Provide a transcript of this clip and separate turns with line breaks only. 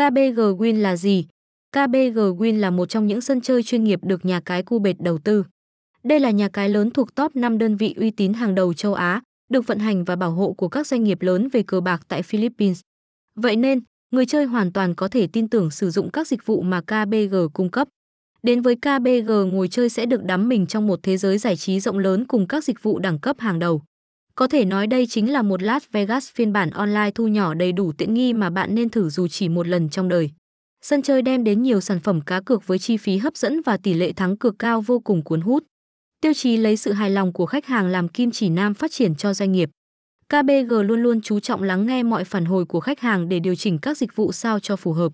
KBG Win là gì? KBG Win là một trong những sân chơi chuyên nghiệp được nhà cái Cubet đầu tư. Đây là nhà cái lớn thuộc top 5 đơn vị uy tín hàng đầu châu Á, được vận hành và bảo hộ của các doanh nghiệp lớn về cờ bạc tại Philippines. Vậy nên, người chơi hoàn toàn có thể tin tưởng sử dụng các dịch vụ mà KBG cung cấp. Đến với KBG, ngồi chơi sẽ được đắm mình trong một thế giới giải trí rộng lớn cùng các dịch vụ đẳng cấp hàng đầu. Có thể nói đây chính là một Las Vegas phiên bản online thu nhỏ đầy đủ tiện nghi mà bạn nên thử dù chỉ một lần trong đời. Sân chơi đem đến nhiều sản phẩm cá cược với chi phí hấp dẫn và tỷ lệ thắng cược cao vô cùng cuốn hút. Tiêu chí lấy sự hài lòng của khách hàng làm kim chỉ nam phát triển cho doanh nghiệp. KBG luôn luôn chú trọng lắng nghe mọi phản hồi của khách hàng để điều chỉnh các dịch vụ sao cho phù hợp.